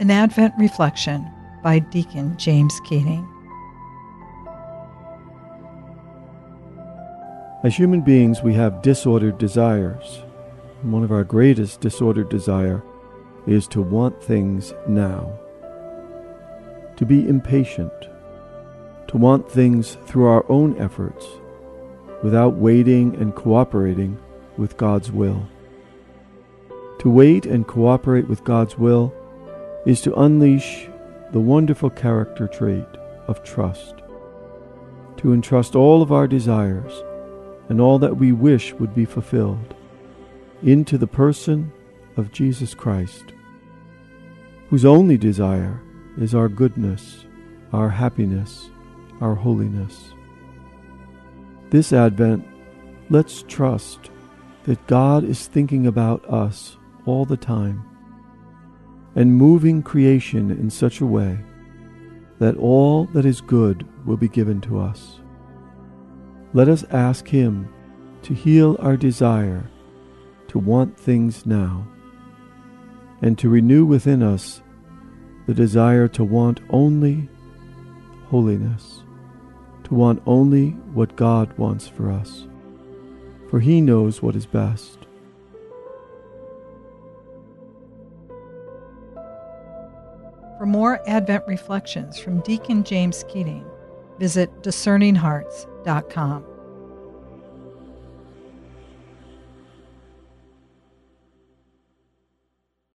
An Advent Reflection by Deacon James Keating. As human beings, we have disordered desires. One of our greatest disordered desire is to want things now, to be impatient, to want things through our own efforts without waiting and cooperating with God's will. To wait and cooperate with God's will is to unleash the wonderful character trait of trust, to entrust all of our desires and all that we wish would be fulfilled into the person of Jesus Christ, whose only desire is our goodness, our happiness, our holiness. This Advent, let's trust that God is thinking about us all the time and moving creation in such a way that all that is good will be given to us. Let us ask Him to heal our desire to want things now and to renew within us the desire to want only holiness, to want only what God wants for us, for He knows what is best. For more Advent reflections from Deacon James Keating, visit discerninghearts.com.